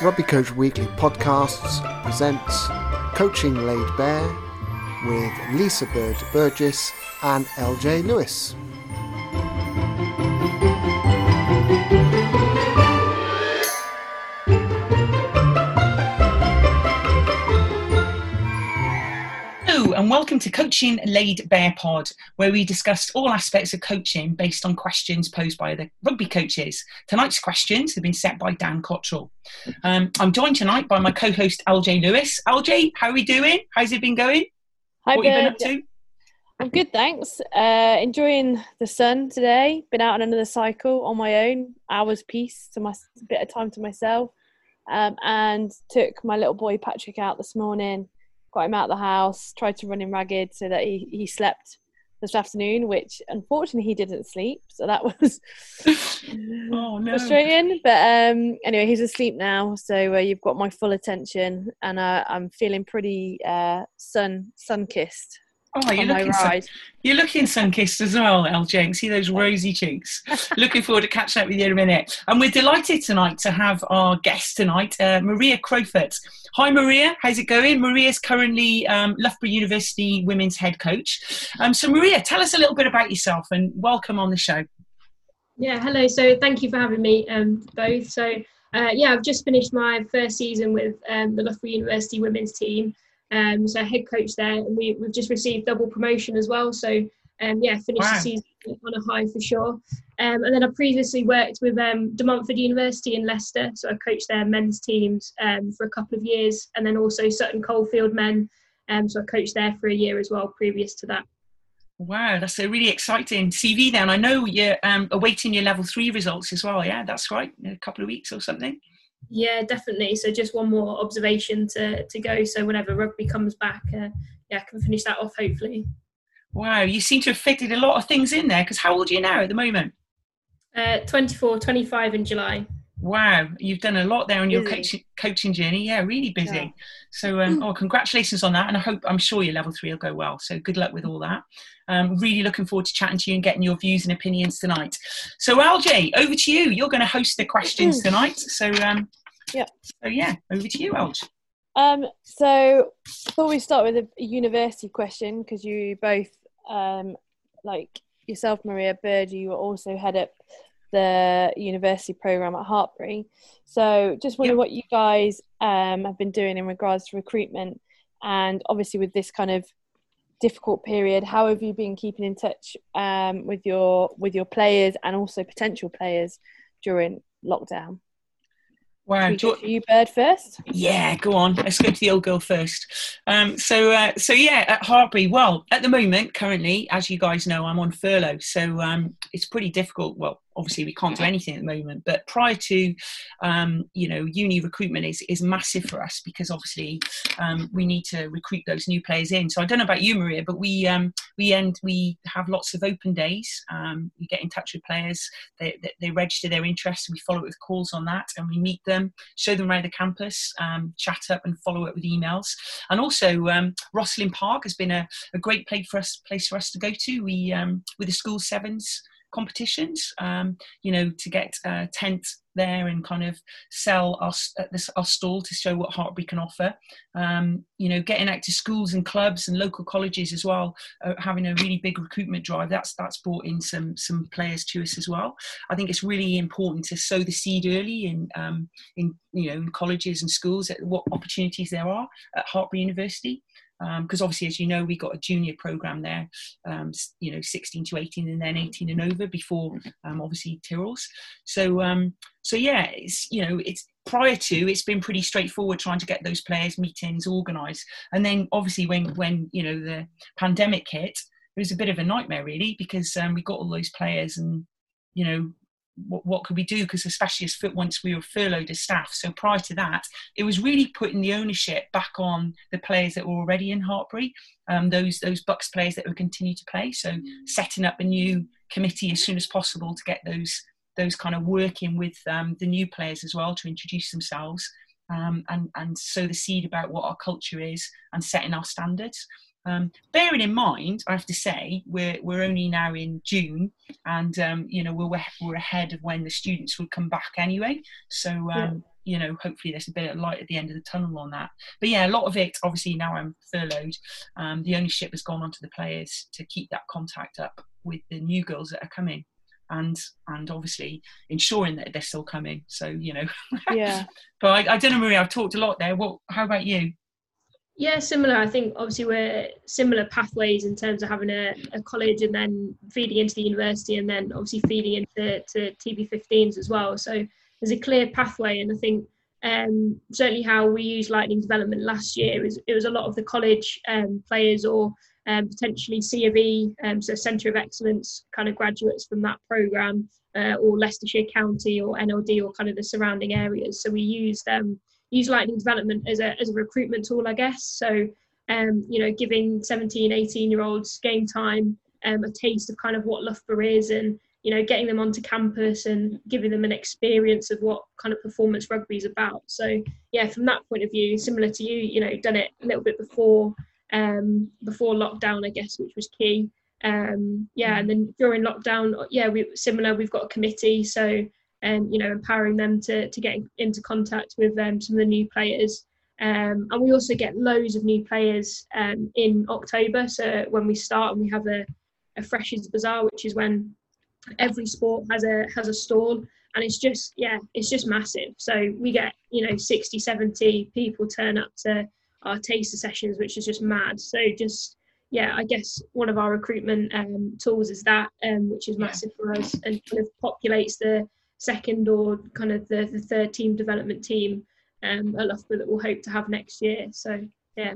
Rugby Coach Weekly podcasts presents Coaching Laid Bare with Liza Bird Burgess and LJ Lewis. Welcome to Coaching Laid Bare Pod, where we discuss all aspects of coaching based on questions posed by the rugby coaches. Tonight's questions have been set by Dan Cottrell. Um, I'm joined tonight by my co-host LJ Lewis. LJ, how are we doing? How's it been going? Hi, what have you been up to? I'm good, thanks. Uh, enjoying the sun today. Been out on another cycle on my own, hours piece, to my bit of time to myself, um, and took my little boy Patrick out this morning got him out of the house, tried to run him ragged so that he, he slept this afternoon, which unfortunately he didn't sleep. So that was oh, no. frustrating. But um, anyway, he's asleep now. So uh, you've got my full attention and uh, I'm feeling pretty uh, sun sun kissed. Oh, you're looking, sun, you're looking sun-kissed as well, LJ. See those rosy cheeks. looking forward to catching up with you in a minute. And we're delighted tonight to have our guest tonight, uh, Maria Crowfoot. Hi, Maria. How's it going? Maria's currently um, Loughborough University women's head coach. Um, so, Maria, tell us a little bit about yourself and welcome on the show. Yeah, hello. So, thank you for having me um, both. So, uh, yeah, I've just finished my first season with um, the Loughborough University women's team. Um, so head coach there, and we, we've just received double promotion as well. So um, yeah, finished wow. the season on a high for sure. Um, and then I previously worked with um, De Montfort University in Leicester, so I coached their men's teams um, for a couple of years, and then also Sutton Coldfield men, um, so I coached there for a year as well previous to that. Wow, that's a really exciting CV. Then I know you're um, awaiting your level three results as well. Yeah, that's right, in a couple of weeks or something. Yeah, definitely. So just one more observation to, to go. So whenever rugby comes back, uh, yeah, I can finish that off hopefully. Wow, you seem to have fitted a lot of things in there. Because how old are you now at the moment? Uh, 24, 25 in July. Wow, you've done a lot there on your coaching, coaching journey. Yeah, really busy. Yeah. So, um, oh, congratulations on that, and I hope I'm sure your level three will go well. So, good luck with all that. Um, really looking forward to chatting to you and getting your views and opinions tonight. So, LJ, over to you. You're going to host the questions tonight. So, um, yeah. So yeah, over to you, LJ. Um, so I thought we'd start with a university question because you both, um, like yourself, Maria Bird, you also head up the university program at Hartpury. So just wondering what you guys um, have been doing in regards to recruitment, and obviously with this kind of difficult period, how have you been keeping in touch um, with your with your players and also potential players during lockdown? Wow. you, you bird first? Yeah, go on. Let's go to the old girl first. Um, so, uh, so yeah, at Hartpury. Well, at the moment, currently, as you guys know, I'm on furlough, so um, it's pretty difficult. Well, obviously we can't do anything at the moment but prior to um, you know uni recruitment is, is massive for us because obviously um, we need to recruit those new players in. So i don't know about you maria but we um, we end we have lots of open days. Um, we get in touch with players. They, they, they, register their interest we follow it with calls on that and we meet them show them around the campus um, chat up and follow up with emails. And also um, Rosslyn Park has been a, a great place for us place for us to go to. We with the school sevens competitions, um, you know, to get a tent there and kind of sell our, this, our stall to show what Hartpury can offer. Um, you know, getting out to schools and clubs and local colleges as well, uh, having a really big recruitment drive. That's that's brought in some some players to us as well. I think it's really important to sow the seed early in um, in you know in colleges and schools at what opportunities there are at Hartpury University because um, obviously, as you know, we got a junior program there, um, you know, 16 to 18, and then 18 and over before, um, obviously, Tyrrell's. So, um, so yeah, it's you know, it's prior to it's been pretty straightforward trying to get those players meetings organised, and then obviously when when you know the pandemic hit, it was a bit of a nightmare really because um, we got all those players and you know what, what could we do? Because especially as foot once we were furloughed as staff, so prior to that, it was really putting the ownership back on the players that were already in Hartpury, um, those those BUCS players that would continue to play. So setting up a new committee as soon as possible to get those those kind of working with um, the new players as well to introduce themselves um, and and sow the seed about what our culture is and setting our standards. Um, bearing in mind, I have to say, we're we're only now in June, and um, you know we're we're ahead of when the students would come back anyway. So um, yeah. you know, hopefully there's a bit of light at the end of the tunnel on that. But yeah, a lot of it, obviously, now I'm furloughed. Um, the ownership has gone on to the players to keep that contact up with the new girls that are coming and and obviously ensuring that they're still coming so you know yeah but I, I, don't know maria i've talked a lot there what how about you yeah, similar. I think obviously we're similar pathways in terms of having a, a college and then feeding into the university and then obviously feeding into to TB15s as well. So there's a clear pathway, and I think um, certainly how we used Lightning Development last year is it was a lot of the college um, players or um, potentially C of E, um, so Centre of Excellence kind of graduates from that programme, uh, or Leicestershire County or NLD or kind of the surrounding areas. So we used um, use lightning development as a, as a recruitment tool, I guess. So, um, you know, giving 17, 18 year olds game time, um, a taste of kind of what Loughborough is and, you know, getting them onto campus and giving them an experience of what kind of performance rugby is about. So, yeah, from that point of view, similar to you, you know, done it a little bit before um, before lockdown, I guess, which was key. Um, yeah, and then during lockdown, yeah, we similar. We've got a committee, so and you know empowering them to to get into contact with um, some of the new players. Um, and we also get loads of new players um, in October. So when we start and we have a, a freshers bazaar, which is when every sport has a has a stall, and it's just yeah, it's just massive. So we get you know 60, 70 people turn up to our taster sessions, which is just mad. So just yeah, I guess one of our recruitment um, tools is that, um, which is massive for us and kind of populates the second or kind of the, the third team development team um, at Loughborough that we'll hope to have next year. So yeah.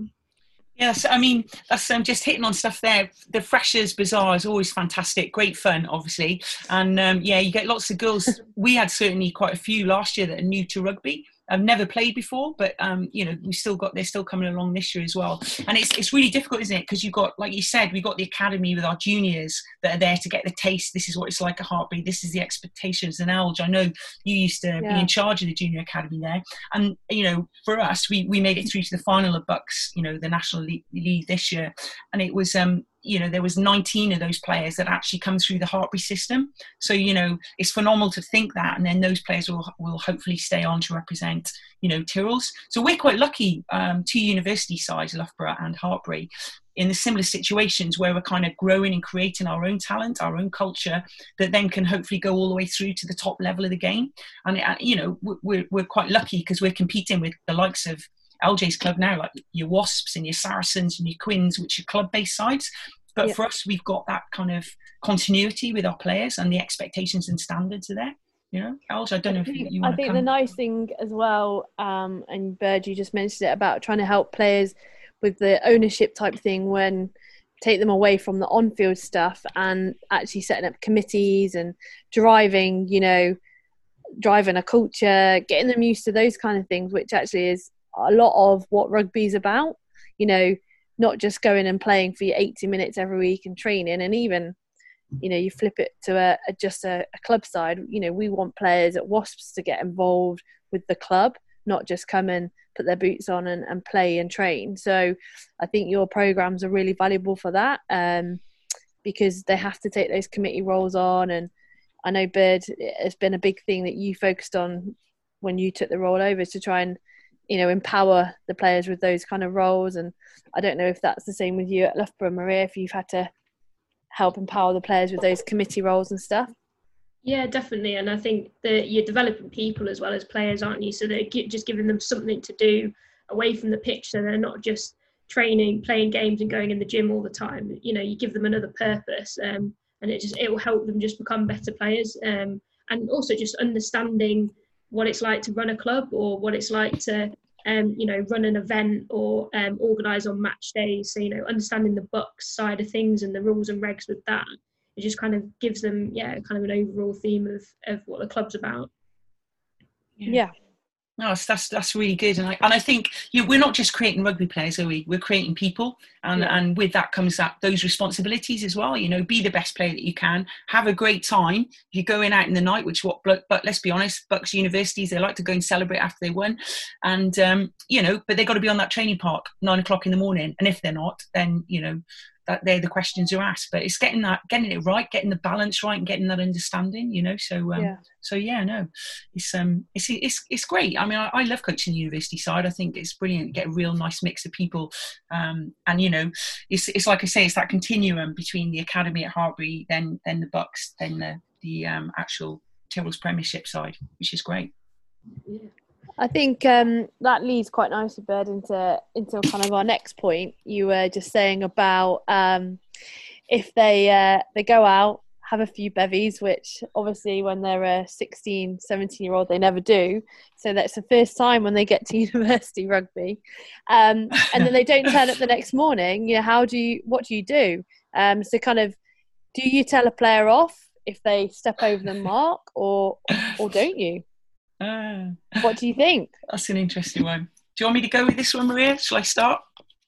Yes, I mean that's um, just hitting on stuff there. The freshers bazaar is always fantastic, great fun, obviously, and um, yeah, you get lots of girls. we had certainly quite a few last year that are new to rugby, I've never played before, but um, you know, we still got they're still coming along this year as well. And it's it's really difficult, isn't it? Because you've got, like you said, we've got the academy with our juniors that are there to get the taste. This is what it's like a Hartpury. This is the expectations. And LJ, I know you used to yeah. be in charge of the junior academy there, and you know, for us, we we made it through to the final of BUCS, you know, the national league, league this year, and it was um you know there was 19 of those players that actually come through the Hartpury system. So you know it's phenomenal to think that and then those players will, will hopefully stay on to represent you know Tyrrells. So we're quite lucky um, two university sides Loughborough and Hartpury in the similar situations where we're kind of growing and creating our own talent our own culture that then can hopefully go all the way through to the top level of the game. And uh, you know we're, we're quite lucky because we're competing with the likes of LJ's club now, like your Wasps and your Saracens and your Quins, which are club based sides. But for us, we've got that kind of continuity with our players and the expectations and standards are there. You know, LJ, I don't know if you, you I think the nice thing as well, um, and Bird, you just mentioned it about trying to help players with the ownership type thing when take them away from the on-field stuff and actually setting up committees and driving, you know, driving a culture, getting them used to those kind of things, which actually is a lot of what rugby's about. You know, not just going and playing for your 80 minutes every week and training and even you know you flip it to a, a just a, a, club side you know we want players at wasps to get involved with the club not just come and put their boots on and, and play and train so i think your programs are really valuable for that um, because they have to take those committee roles on and i know bird has been a big thing that you focused on when you took the role over to try and you know empower the players with those kind of roles. And i don't know if that's the same with you at loughborough maria if you've had to help empower the players with those committee roles and stuff. Yeah definitely. And i think that you're developing people as well as players aren't you? So they're just giving them something to do away from the pitch so they're not just training playing games and going in the gym all the time. You know you give them another purpose um, and it just it will help them just become better players um, and also just understanding what it's like to run a club or what it's like to um, you know run an event or um, organize on match days so you know understanding the BUCS side of things and the rules and regs with that it just kind of gives them yeah kind of an overall theme of of what the club's about yeah, yeah. No, that's, that's really good, and I and I think you know, we're not just creating rugby players, are we? We're creating people, and yeah. and with that comes that those responsibilities as well. You know, be the best player that you can, have a great time. If you're going out in the night, which what but let's be honest, BUCS universities they like to go and celebrate after they won, and um, you know, but they've got to be on that training park nine o'clock in the morning, and if they're not, then you know that they're the questions you ask. But it's getting that, getting it right, getting the balance right, and getting that understanding. You know, so um, yeah. so yeah, no, it's um, it's it's it's great. I mean, I, I love coaching the university side. I think it's brilliant. Get a real nice mix of people, um, and you know, it's it's like I say, it's that continuum between the academy at Hartpury, then then the BUCS, then the the um, actual Tyrrell's Premiership side, which is great. Yeah. I think um, that leads quite nicely, Bird, into into kind of our next point. You were just saying about um, if they uh, they go out, have a few bevies, which obviously when they're a 16, 17 year old, they never do. So that's the first time when they get to university rugby, um, and then they don't turn up the next morning. You know, how do you? What do you do? Um, so kind of, do you tell a player off if they step over the mark, or or don't you? Uh, what do you think? That's an interesting one. Do you want me to go with this one, Maria? Shall I start?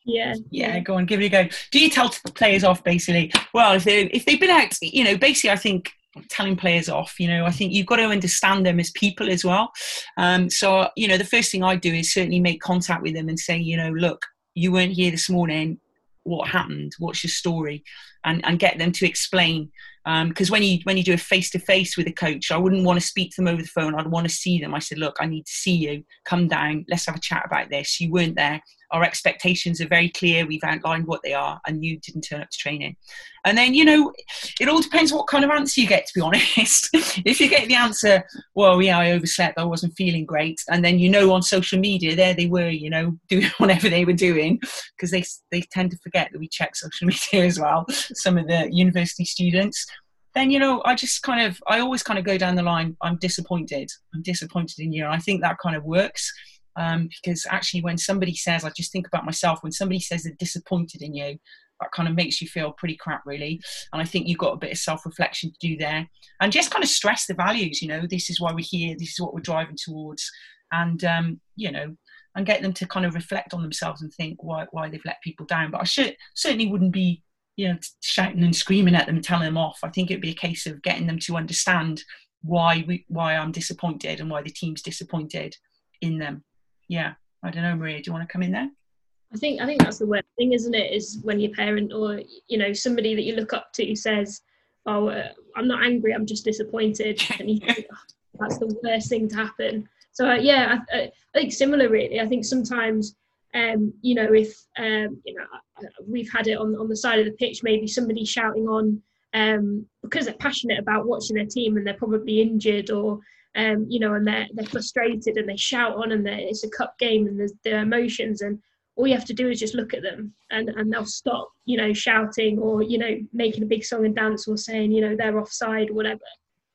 Yeah. Yeah, go on, give it a go. Do you tell players off basically? Well, if they if they've been out, you know, basically, I think telling players off. You know, I think you've got to understand them as people as well. Um, so, you know, the first thing I do is certainly make contact with them and say, you know, look, you weren't here this morning. What happened? What's your story? And and get them to explain because um, when you when you do a face to face with a coach, I wouldn't want to speak to them over the phone. I'd want to see them. I said, look, I need to see you. Come down. Let's have a chat about this. You weren't there our expectations are very clear. We've outlined what they are, and you didn't turn up to training. And then, you know, it all depends what kind of answer you get, to be honest. if you get the answer, well, yeah, I overslept, I wasn't feeling great, and then you know on social media, there they were, you know, doing whatever they were doing, because they, they tend to forget that we check social media as well, some of the university students then you know i just kind of i always kind of go down the line i'm disappointed i'm disappointed in you and i think that kind of works um, because actually when somebody says i just think about myself when somebody says they're disappointed in you that kind of makes you feel pretty crap really. And i think you've got a bit of self-reflection to do there. And just kind of stress the values you know this is why we're here this is what we're driving towards. And um, you know and get them to kind of reflect on themselves and think why, why they've let people down. But i should certainly wouldn't be you know shouting and screaming at them and telling them off. I think it'd be a case of getting them to understand why we why i'm disappointed and why the team's disappointed in them yeah, I don't know, Maria. Do you want to come in there? I think I think that's the worst thing, isn't it? Is when your parent or you know somebody that you look up to says, "Oh, uh, I'm not angry. I'm just disappointed," and you think oh, that's the worst thing to happen. So uh, yeah, I, I, think similar. Really, I think sometimes, um, you know, if um, you know, we've had it on on the side of the pitch, maybe somebody shouting on um, because they're passionate about watching their team and they're probably injured or um, you know, and they're they're frustrated and they shout on and it's a cup game and there's their emotions and all you have to do is just look at them and, and they'll stop, you know, shouting or, you know, making a big song and dance or saying, you know, they're offside or whatever.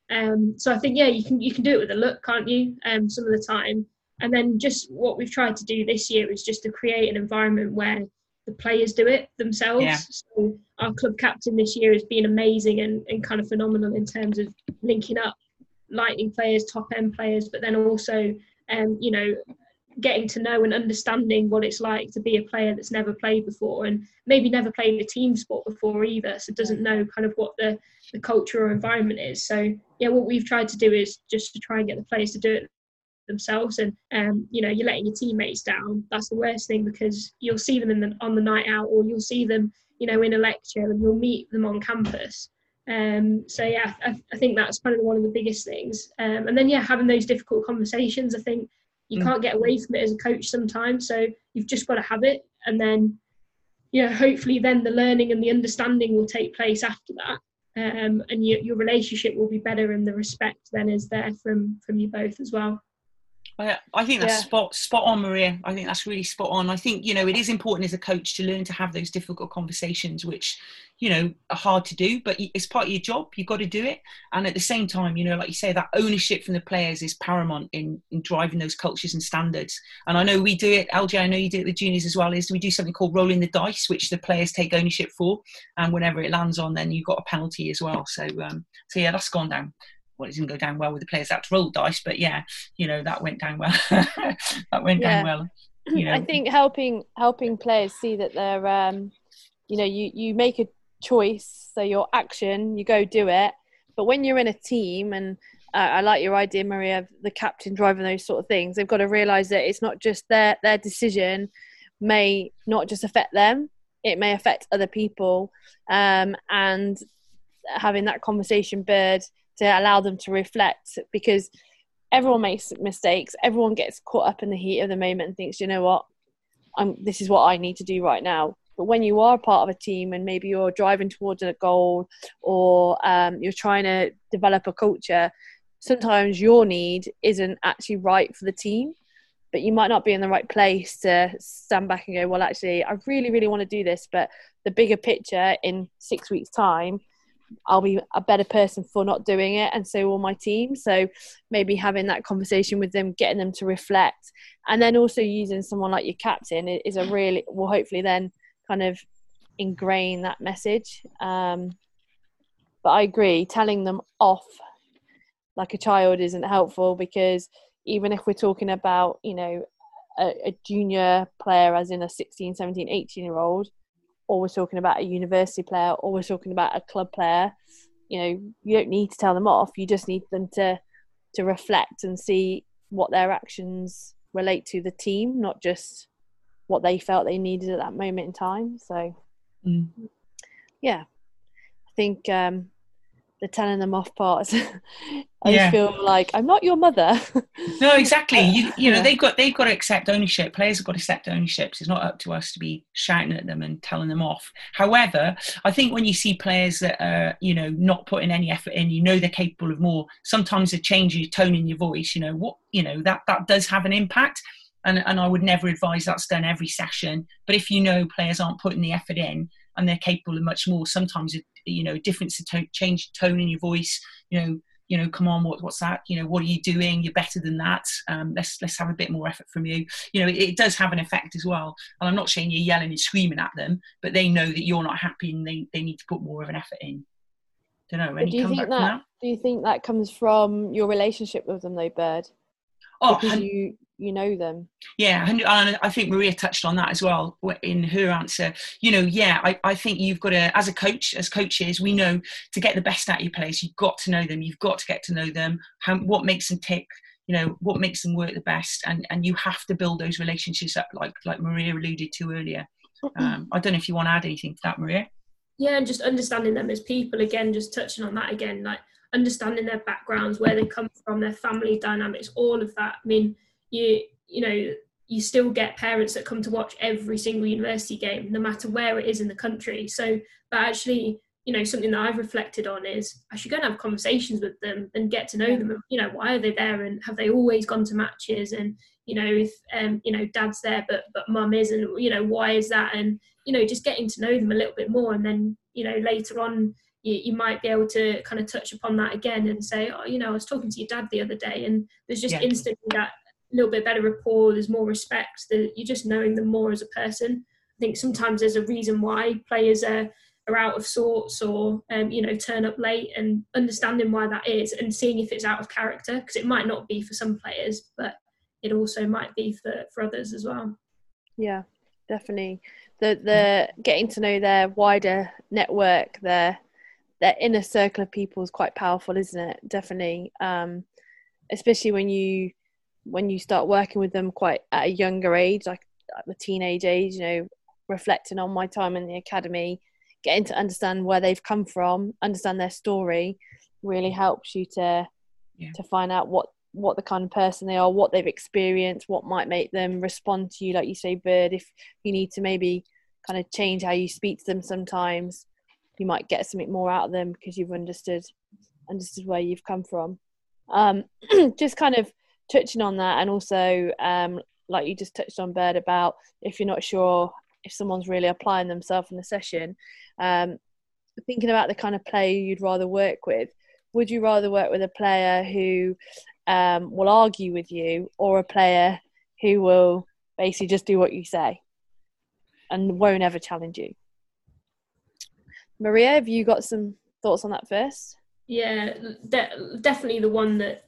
Um, so I think, yeah, you can you can do it with a look, can't you? Um, some of the time. And then just what we've tried to do this year is just to create an environment where the players do it themselves. Yeah. So our club captain this year has been amazing and, and kind of phenomenal in terms of linking up lightning players, top end players, but then also, um, you know, getting to know and understanding what it's like to be a player that's never played before and maybe never played a team sport before either, so doesn't know kind of what the, the culture or environment is. So yeah, what we've tried to do is just to try and get the players to do it themselves and um, you know you're letting your teammates down. That's the worst thing because you'll see them in the, on the night out or you'll see them you know in a lecture and you'll meet them on campus um, so yeah, I, I, think that's probably one of the biggest things. Um, and then yeah, having those difficult conversations. I think you mm. can't get away from it as a coach sometimes. So you've just got to have it, and then yeah, hopefully then the learning and the understanding will take place after that. Um, and your, your relationship will be better, and the respect then is there from from you both as well. I, I think that's yeah. spot spot on, Maria. I think that's really spot on. I think you know it is important as a coach to learn to have those difficult conversations, which you know are hard to do, but it's part of your job. You've got to do it, and at the same time, you know, like you say, that ownership from the players is paramount in, in driving those cultures and standards. And I know we do it, LJ. I know you do it with juniors as well. Is we do something called rolling the dice, which the players take ownership for, and whenever it lands on, then you've got a penalty as well. So, um, so yeah, that's gone down well, it didn't go down well with the players that rolled dice, but yeah, you know that went down well. that went Yeah. down well. You know, I think helping helping players see that they're um, you know you you make a choice, so your action you go do it. But when you're in a team, and uh, I like your idea, Maria, of the captain driving those sort of things, they've got to realise that it's not just their their decision may not just affect them; it may affect other people, um, and having that conversation, bird, to allow them to reflect because everyone makes mistakes. Everyone gets caught up in the heat of the moment and thinks, you know what, I'm, this is what I need to do right now. But when you are part of a team and maybe you're driving towards a goal or um, you're trying to develop a culture, sometimes your need isn't actually right for the team. But you might not be in the right place to stand back and go, well, actually, I really, really want to do this. But the bigger picture in six weeks' time, I'll be a better person for not doing it, and so will my team. So maybe having that conversation with them, getting them to reflect, and then also using someone like your captain is a really will hopefully then kind of ingrain that message. Um, but I agree, telling them off like a child isn't helpful because even if we're talking about you know a, a junior player as in a 16 17 18 year old or we're talking about a university player or we're talking about a club player. You know you don't need to tell them off. You just need them to to reflect and see what their actions relate to the team not just what they felt they needed at that moment in time. So Mm. yeah. I think um the telling them off part. i Yeah. just feel like i'm not your mother No, exactly. You you know Yeah. they've got they've got to accept ownership. Players have got to accept ownership. It's not up to us to be shouting at them and telling them off. However, I think when you see players that are you know not putting any effort in, you know they're capable of more. Sometimes a change in your tone in your voice, you know what you know that that does have an impact. And and I would never advise that's done every session. But if you know players aren't putting the effort in and they're capable of much more, sometimes you know difference to tone, change tone in your voice. You know you know, come on, what, what's that? You know, what are you doing? You're better than that. Um, let's let's have a bit more effort from you. You know, it, it does have an effect as well. And I'm not saying you're yelling and screaming at them, but they know that you're not happy and they, they need to put more of an effort in. Don't know. Any do you comeback think from that, that? do you think that comes from your relationship with them though bird Oh, because you you know them Yeah, and and I think Maria touched on that as well in her answer. You know, yeah, I, I think you've got to, as a coach, as coaches, we know to get the best out of your players, you've got to know them. You've got to get to know them. How, what makes them tick? You know, what makes them work the best, and and you have to build those relationships up, like like Maria alluded to earlier. Um, I don't know if you want to add anything to that, Maria. yeah and just understanding them as people again just touching on that again like understanding their backgrounds where they come from their family dynamics all of that i mean you you know you still get parents that come to watch every single university game no matter where it is in the country so but actually you know something that i've reflected on is i should go and have conversations with them and get to know Yeah. them you know why are they there and have they always gone to matches and you know if um you know dad's there but but mum isn't you know why is that and you know just getting to know them a little bit more and then you know later on you, you might be able to kind of touch upon that again and say oh you know i was talking to your dad the other day and there's just Yeah. instantly that little bit better rapport there's more respect that you're just knowing them more as a person i think sometimes there's a reason why players are are out of sorts or um, you know turn up late and understanding why that is and seeing if it's out of character because it might not be for some players but it also might be for for others as well Yeah, definitely. The the getting to know their wider network, their their inner circle of people is quite powerful, isn't it? Definitely. Um, especially when you when you start working with them quite at a younger age, like at the teenage age, you know, reflecting on my time in the academy, getting to understand where they've come from, understand their story, really helps you to Yeah. to find out what what the kind of person they are, what they've experienced, what might make them respond to you, like you say, Bird. If you need to maybe kind of change how you speak to them, sometimes you might get something more out of them because you've understood understood where you've come from. Um, just kind of touching on that, and also um, like you just touched on, Bird, about if you're not sure if someone's really applying themselves in the session, um, thinking about the kind of player you'd rather work with. Would you rather work with a player who um, will argue with you or a player who will basically just do what you say and won't ever challenge you? Maria, have you got some thoughts on that first? Yeah, de- definitely the one that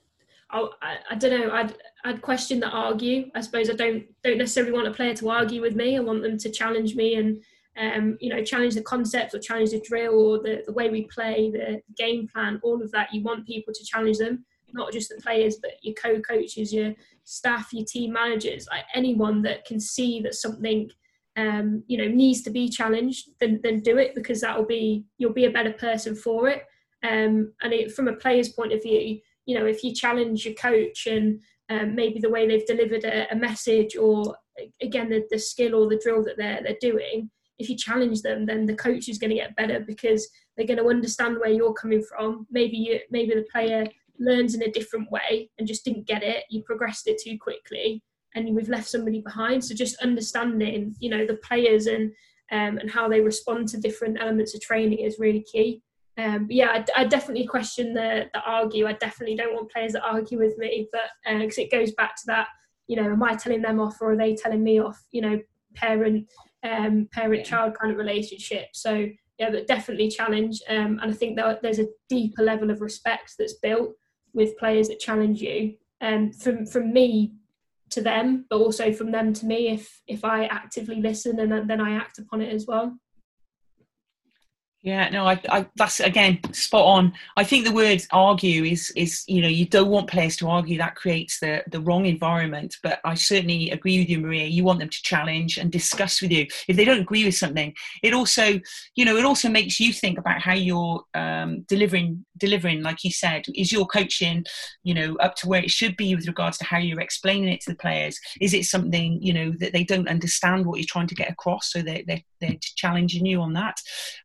I, I, I don't know. I'd I'd question the argue. I suppose I don't don't necessarily want a player to argue with me. I want them to challenge me and um, you know challenge the concepts or challenge the drill or the, the way we play, the game plan, all of that. You want people to challenge them, not just the players, but your co-coaches, your staff, your team managers, like anyone that can see that something um, you know needs to be challenged, then then do it because that will be you'll be a better person for it. Um, and it, from a player's point of view, you know, if you challenge your coach and um, maybe the way they've delivered a, a message or again the, the skill or the drill that they're they're doing, if you challenge them, then the coach is going to get better because they're going to understand where you're coming from. Maybe you, maybe the player learns in a different way and just didn't get it. You progressed it too quickly, and we've left somebody behind. So just understanding, you know, the players and um, and how they respond to different elements of training is really key. Um, yeah, I, I, definitely question the the argue. I definitely don't want players that argue with me, but because uh, it goes back to that, you know, am I telling them off or are they telling me off? You know, parent um, parent child kind of relationship. So yeah, but definitely challenge. Um, and I think that there's a deeper level of respect that's built with players that challenge you. Um, from from me to them, but also from them to me if if I actively listen and then I act upon it as well. Yeah, no, I, I, that's again spot on. I think the word argue is is you know you don't want players to argue. That creates the the wrong environment. But I certainly agree with you, Maria. You want them to challenge and discuss with you. If they don't agree with something, it also you know it also makes you think about how you're um, delivering delivering. Like you said, is your coaching you know up to where it should be with regards to how you're explaining it to the players? Is it something you know that they don't understand what you're trying to get across, so they they're, they're challenging you on that?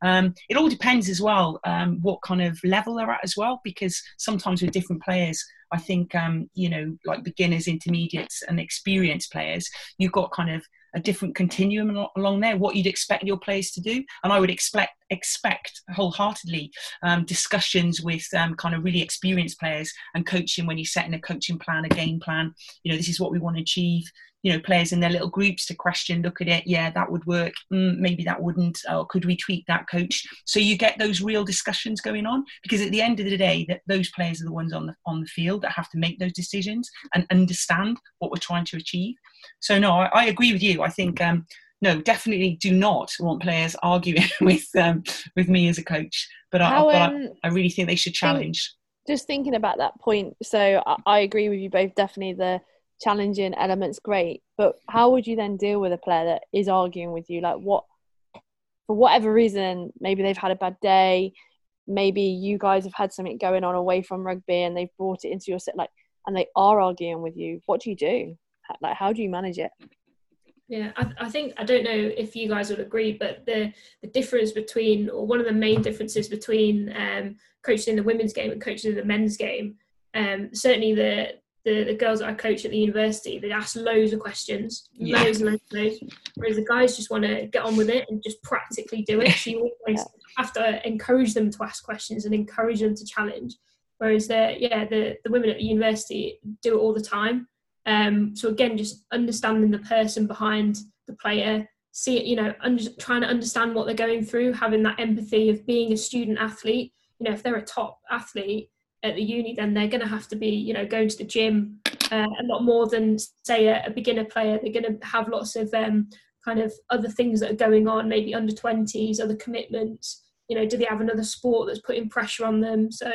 Um, it all depends as well um, what kind of level they're at as well, because sometimes with different players, I think um, you know, like beginners, intermediates, and experienced players, you've got kind of a different continuum along there. What you'd expect your players to do, and I would expect expect wholeheartedly um, discussions with um, kind of really experienced players and coaching when you're setting a coaching plan, a game plan. You know, this is what we want to achieve you know players in their little groups to question look at it yeah that would work mm, maybe that wouldn't or could we tweak that coach so you get those real discussions going on because at the end of the day that those players are the ones on the on the field that have to make those decisions and understand what we're trying to achieve so no i, I agree with you i think um, no, definitely do not want players arguing with um, with me as a coach. But, How, I, but um, I, I, really think they should challenge. Think, just thinking about that point, so I, I, agree with you both. Definitely, the challenging elements great but how would you then deal with a player that is arguing with you? Like what for whatever reason maybe they've had a bad day maybe you guys have had something going on away from rugby and they've brought it into your set like and they are arguing with you what do you do? Like how do you manage it? Yeah I, I think i don't know if you guys would agree but the the difference between or one of the main differences between um, coaching in the women's game and coaching in the men's game um, certainly the the, the girls that I coach at the university, they ask loads of questions, yeah. loads and loads and loads. Whereas the guys just want to get on with it and just practically do it. So you always yeah. have to encourage them to ask questions and encourage them to challenge. Whereas the yeah, the, the women at the university do it all the time. Um, so again, just understanding the person behind the player, see it, you know, under, trying to understand what they're going through, having that empathy of being a student athlete. You know, if they're a top athlete, at the uni, then they're going to have to be, you know, going to the gym uh, a lot more than say a, a beginner player. They're going to have lots of um, kind of other things that are going on, maybe under twenties, other commitments. You know, do they have another sport that's putting pressure on them? So,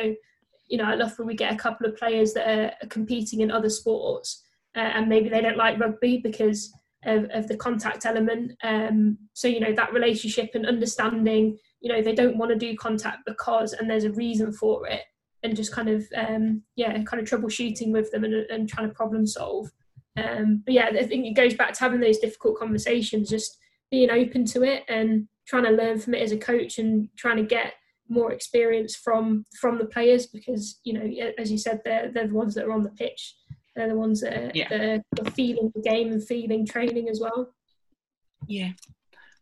you know, I love when we get a couple of players that are competing in other sports, uh, and maybe they don't like rugby because of, of the contact element. Um, so, you know, that relationship and understanding. You know, they don't want to do contact because, and there's a reason for it and just kind of um, yeah, kind of troubleshooting with them and, and trying to problem solve. Um, but yeah, I think it goes back to having those difficult conversations, just being open to it and trying to learn from it as a coach and trying to get more experience from from the players because you know as you said they're they're the ones that are on the pitch they're the ones that are, yeah. that are feeling the game and feeling training as well yeah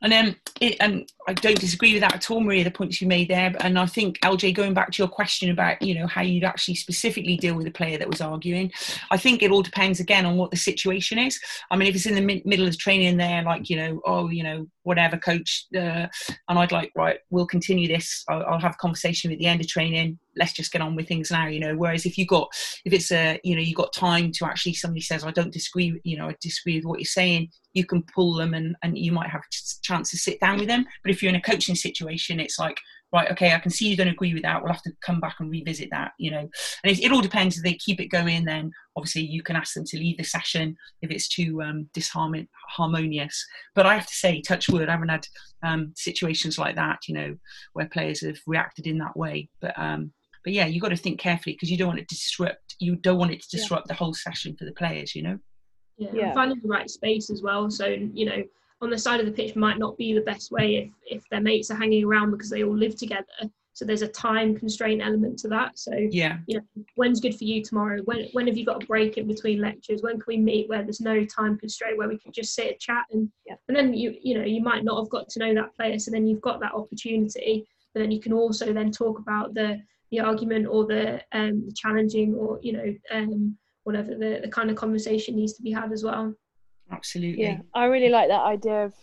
and um, it, and I don't disagree with that at all, Maria. The points you made there, and I think LJ, going back to your question about you know how you'd actually specifically deal with a player that was arguing, I think it all depends again on what the situation is. I mean, if it's in the mi- middle of training, there, like you know, oh, you know, whatever, coach, uh, and I'd like, right, we'll continue this. I'll, I'll have a conversation at the end of training let's just get on with things now you know whereas if you got if it's a you know you got time to actually somebody says i don't disagree you know i disagree with what you're saying you can pull them and and you might have a chance to sit down with them but if you're in a coaching situation it's like right, okay, I can see you don't agree with that. We'll have to come back and revisit that, you know. And it, it all depends. If they keep it going, then obviously you can ask them to leave the session if it's too um, disharmonious. But I have to say, touch wood, I haven't had um, situations like that, you know, where players have reacted in that way. But um, but yeah, you've got to think carefully because you don't want it to disrupt. You don't want it to disrupt yeah. the whole session for the players, you know. Yeah, yeah. finding the right space as well. So you know, on the side of the pitch might not be the best way if if their mates are hanging around because they all live together. So there's a time constraint element to that. So yeah, you know, when's good for you tomorrow? When when have you got a break in between lectures? When can we meet where there's no time constraint where we can just sit and chat and yeah. and then you you know you might not have got to know that player, so then you've got that opportunity. But then you can also then talk about the the argument or the um the challenging or you know um whatever the, the kind of conversation needs to be had as well. Absolutely. Yeah i really like that idea of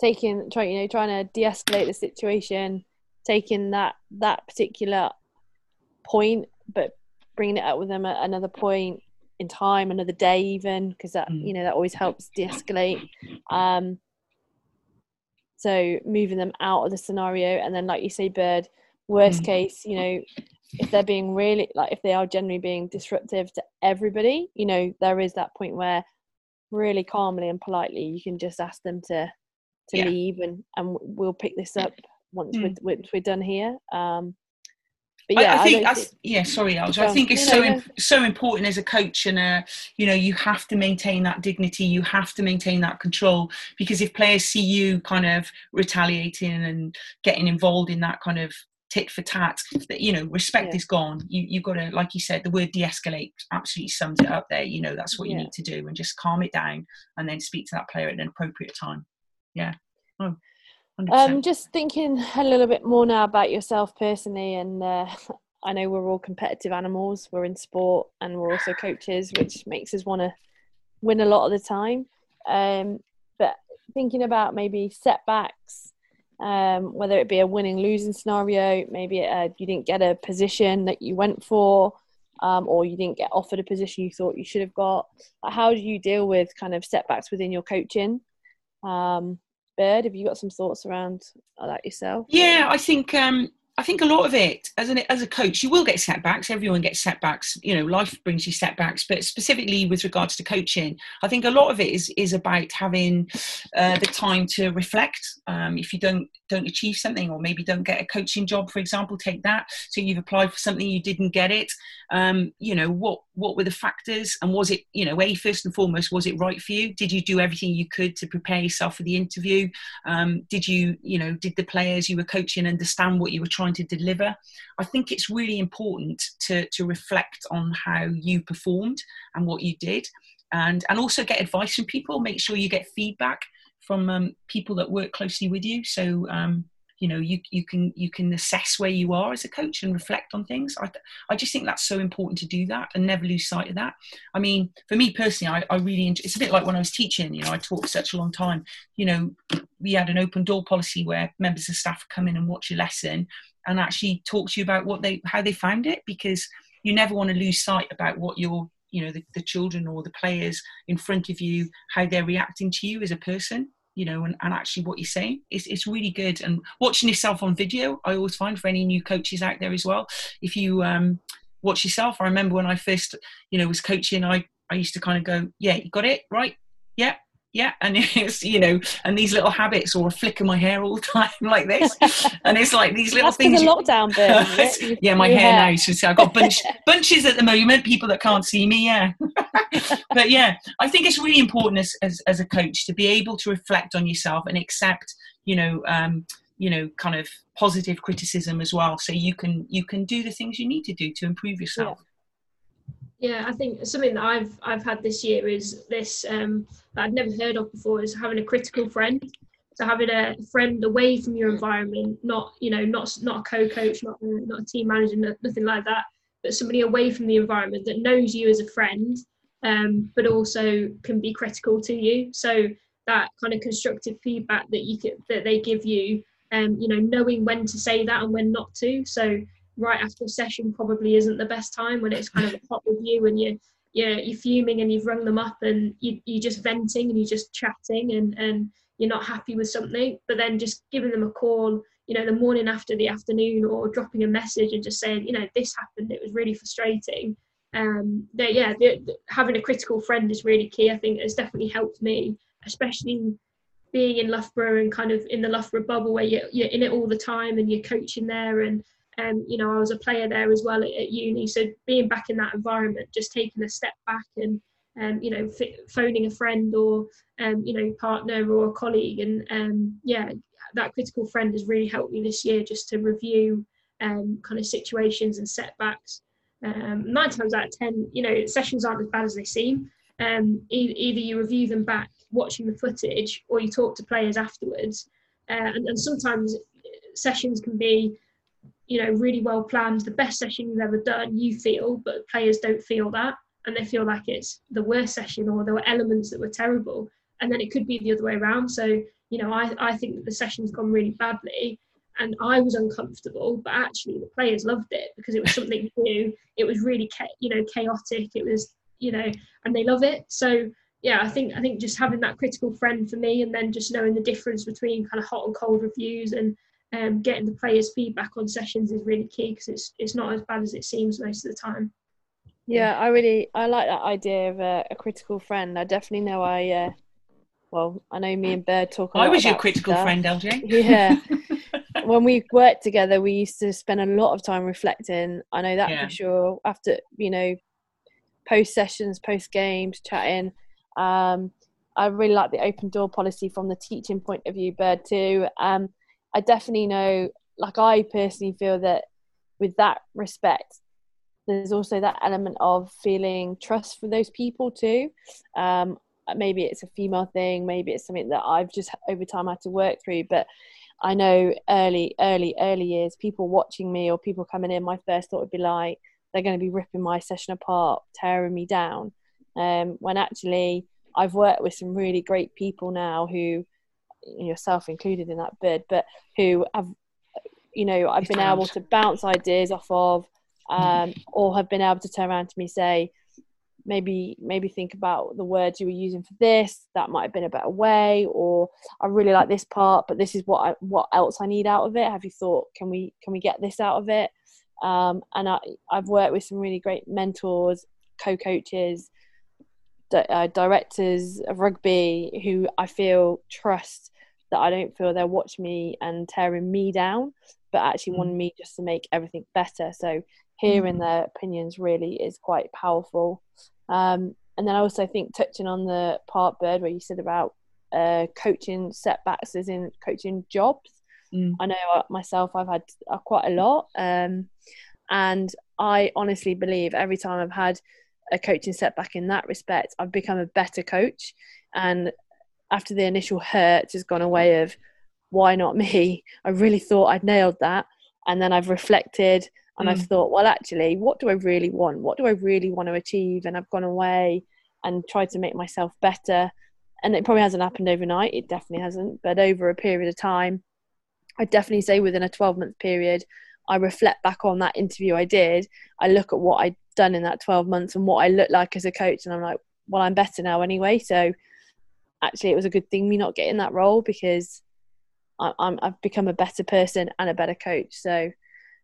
taking trying you know trying to de-escalate the situation taking that that particular point but bringing it up with them at another point in time another day even because that mm. you know that always helps de-escalate. Um so moving them out of the scenario and then like you say bird worst mm. case you know if they're being really like if they are generally being disruptive to everybody you know there is that point where really calmly and politely you can just ask them to to yeah. leave and and we'll pick this up once mm. we're, once we're done here um but yeah, I, I think I that's yeah. Sorry, I think it's so imp- so important as a coach, and uh, you know, you have to maintain that dignity. You have to maintain that control because if players see you kind of retaliating and getting involved in that kind of tit for tat that you know respect yeah. is gone. You you've got to like you said the word de-escalate absolutely sums it up there. You know that's what you yeah. need to do and just calm it down and then speak to that player at an appropriate time. Yeah. Oh, um just thinking a little bit more now about yourself personally and uh, i know we're all competitive animals. We're in sport and we're also coaches which makes us want to win a lot of the time. Um but thinking about maybe setbacks um, whether it be a winning losing scenario, maybe uh, you didn't get a position that you went for, um, or you didn't get offered a position you thought you should have got. How do you deal with kind of setbacks within your coaching? Um, Bird, have you got some thoughts around that yourself? Yeah, I think um, I think a lot of it, as an as a coach, you will get setbacks. Everyone gets setbacks. You know, life brings you setbacks. But specifically with regards to coaching, I think a lot of it is is about having uh, the time to reflect. Um, if you don't don't achieve something, or maybe don't get a coaching job, for example, take that. So you've applied for something, you didn't get it. Um, you know, what what were the factors, and was it you know, a first and foremost, was it right for you? Did you do everything you could to prepare yourself for the interview? Um, did you you know, did the players you were coaching understand what you were trying to deliver. I think it's really important to, to reflect on how you performed and what you did, and, and also get advice from people. Make sure you get feedback from um, people that work closely with you. So, um, you know you you can you can assess where you are as a coach and reflect on things. I, I just think that's so important to do that and never lose sight of that. I mean for me personally i, I really enjoy, it's a bit like when i was teaching you know i taught such a long time. You know we had an open door policy where members of staff come in and watch a lesson and actually talk to you about what they how they found it because you never want to lose sight about what your you know the, the children or the players in front of you how they're reacting to you as a person you know, and, and actually what you're saying. It's, it's really good. And watching yourself on video, I always find for any new coaches out there as well, if you um, watch yourself, I remember when I first, you know, was coaching, I, I used to kind of go, yeah, you got it, right? Yeah, yeah and it's you know and these little habits or a flick of my hair all the time like this. And it's like these little That's things the lockdown bit yeah my hair now so i've got bunch, bunches at the moment people that can't see me yeah. But yeah i think it's really important as, as, as a coach to be able to reflect on yourself and accept you know um, you know kind of positive criticism as well so you can you can do the things you need to do to improve yourself. Yeah. Yeah, I think something that I've I've had this year is this um, that I'd never heard of before is having a critical friend. So having a friend away from your environment, not you know not not a co-coach, not a, not a team manager, nothing like that, but somebody away from the environment that knows you as a friend, um, but also can be critical to you. So that kind of constructive feedback that you can, that they give you, um, you know, knowing when to say that and when not to. So right after a session probably isn't the best time when it's kind of a hot review and you you're, you're fuming and you've rung them up and you, you're just venting and you're just chatting and, and you're not happy with something but then just giving them a call you know the morning after the afternoon or dropping a message and just saying you know this happened it was really frustrating. Um that yeah the, the, having a critical friend is really key i think it's definitely helped me especially being in loughborough and kind of in the loughborough bubble where you're, you're in it all the time and you're coaching there and um, you know, I was a player there as well at, at, uni. So being back in that environment, just taking a step back and, um, you know, f- phoning a friend or, um, you know, partner or a colleague. And um, yeah, that critical friend has really helped me this year just to review um, kind of situations and setbacks. Um, nine times out of 10, you know, sessions aren't as bad as they seem. Um, e- either you review them back watching the footage or you talk to players afterwards. Uh, and, and sometimes sessions can be you know, really well planned, the best session you've ever done, you feel, but players don't feel that. And they feel like it's the worst session or there were elements that were terrible. And then it could be the other way around. So, you know, I, I think that the session's gone really badly and I was uncomfortable, but actually the players loved it because it was something new. It was really, you know, chaotic. It was, you know, and they love it. So, yeah, I think I think just having that critical friend for me, and then just knowing the difference between kind of hot and cold reviews and um, getting the players' feedback on sessions is really key because it's it's not as bad as it seems most of the time. Yeah, I really I like that idea of a, a critical friend. I definitely know I. Uh, well, I know me and Bird talk. I was your critical stuff. friend, LJ. Yeah. when we worked together, we used to spend a lot of time reflecting. I know that yeah. for sure. After you know, post sessions, post games, chatting. Um, I really like the open door policy from the teaching point of view, Bird too. Um, I definitely know, like, I personally feel that with that respect, there's also that element of feeling trust for those people too. Um, maybe it's a female thing, maybe it's something that I've just over time had to work through, but I know early, early, early years, people watching me or people coming in, my first thought would be like, they're going to be ripping my session apart, tearing me down. Um, when actually, I've worked with some really great people now who yourself included in that bid, but who have, you know, I've been able to bounce ideas off of, um, or have been able to turn around to me say, maybe maybe think about the words you were using for this. That might have been a better way, or I really like this part, but this is what I what else I need out of it. Have you thought? Can we can we get this out of it? Um, and I, I've worked with some really great mentors, co-coaches, uh, directors of rugby who I feel trust that I don't feel they're watching me and tearing me down, but actually mm. wanting me just to make everything better. So hearing mm. their opinions really is quite powerful. Um, and then I also think touching on the part bird where you said about uh, coaching setbacks as in coaching jobs. Mm. I know uh, myself, I've had uh, quite a lot. Um, and I honestly believe every time I've had a coaching setback in that respect, I've become a better coach. And after the initial hurt has gone away of why not me, I really thought I'd nailed that. And then I've reflected and mm. I've thought, well, actually, what do I really want? What do I really want to achieve? And I've gone away and tried to make myself better. And it probably hasn't happened overnight. It definitely hasn't. But over a period of time, I'd definitely say within a 12 month period, I reflect back on that interview I did. I look at what I'd done in that 12 months and what I look like as a coach. And I'm like, well, I'm better now anyway. So actually, it was a good thing me not getting that role because I, I'm, I've become a better person and a better coach. So,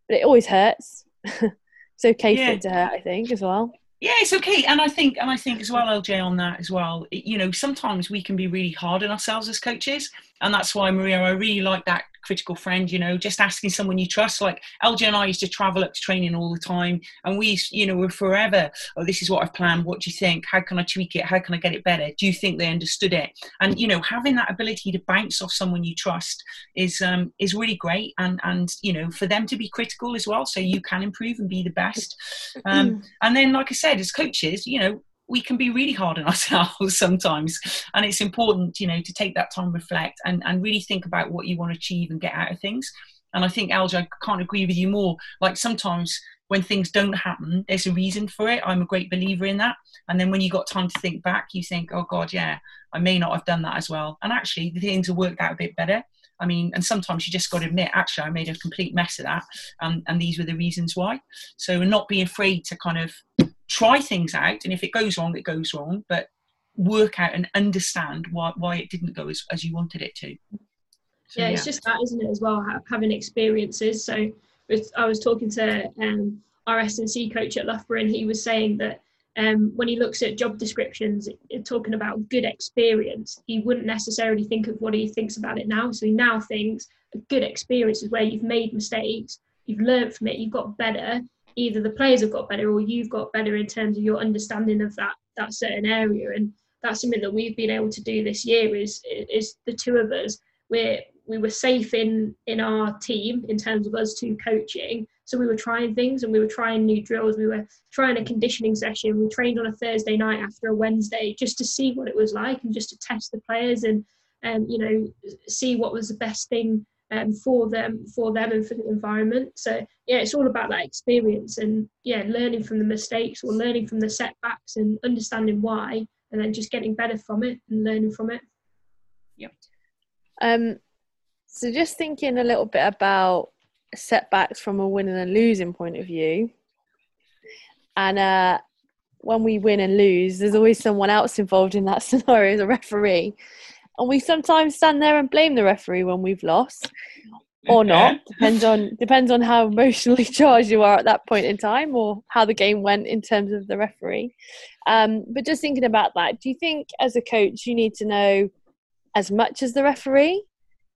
but it always hurts. it's okay yeah. for it to hurt, I think, as well. Yeah, it's okay, and I think, and I think as well, LJ, on that as well. You know, sometimes we can be really hard on ourselves as coaches, and that's why Maria, I really like that critical friend, you know, just asking someone you trust. Like LJ and I used to travel up to training all the time, and we, you know, we're forever. Oh, this is what I've planned. What do you think? How can I tweak it? How can I get it better? Do you think they understood it? And you know, having that ability to bounce off someone you trust is um, is really great, and and you know, for them to be critical as well, so you can improve and be the best. Um, and then, like I said, as coaches, you know, we can be really hard on ourselves sometimes. And it's important you know to take that time reflect and, and really think about what you want to achieve and get out of things. And i think LJ, i can't agree with you more. Like sometimes when things don't happen there's a reason for it. I'm a great believer in that. And then when you got time to think back you think oh god yeah i may not have done that as well. And actually the things have worked out a bit better. I mean, and sometimes you just got to admit, actually, I made a complete mess of that, um, and these were the reasons why. So, and not be afraid to kind of try things out, and if it goes wrong, it goes wrong, but work out and understand why why it didn't go as, as you wanted it to. So, yeah, yeah, it's just that, isn't it, as well, having experiences. So, I was talking to um, our S&C coach at Loughborough, and he was saying that um, when he looks at job descriptions, talking about good experience, he wouldn't necessarily think of what he thinks about it now. So he now thinks a good experience is where you've made mistakes, you've learned from it, you've got better. Either the players have got better or you've got better in terms of your understanding of that that certain area. And that's something that we've been able to do this year. Is is the two of us we're we were safe in in our team in terms of us two coaching so we were trying things and we were trying new drills we were trying a conditioning session we trained on a thursday night after a wednesday just to see what it was like and just to test the players and um, you know see what was the best thing um, for them for them and for the environment so yeah it's all about that experience and yeah learning from the mistakes or learning from the setbacks and understanding why and then just getting better from it and learning from it yep um so just thinking a little bit about setbacks from a winning and losing point of view. And uh, when we win and lose, there's always someone else involved in that scenario, the referee. And we sometimes stand there and blame the referee when we've lost, or not. depends on depends on how emotionally charged you are at that point in time, or how the game went in terms of the referee. Um, but just thinking about that, do you think as a coach you need to know as much as the referee,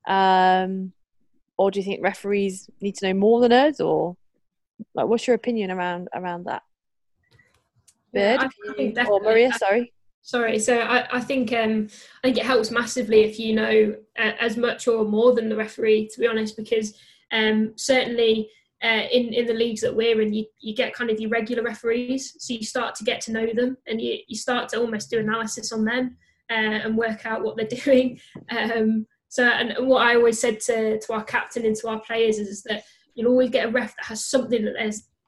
um, or do you think referees need to know more than us, or like what's your opinion around around that? Bird yeah, or Maria? Sorry. Sorry. So I, I think um, I think it helps massively if you know uh, as much or more than the referee. To be honest, because um, certainly uh, in in the leagues that we're in, you, you get kind of your regular referees, so you start to get to know them, and you, you start to almost do analysis on them uh, and work out what they're doing. Um, so, and what I always said to, to our captain and to our players is, is that you'll always get a ref that has something that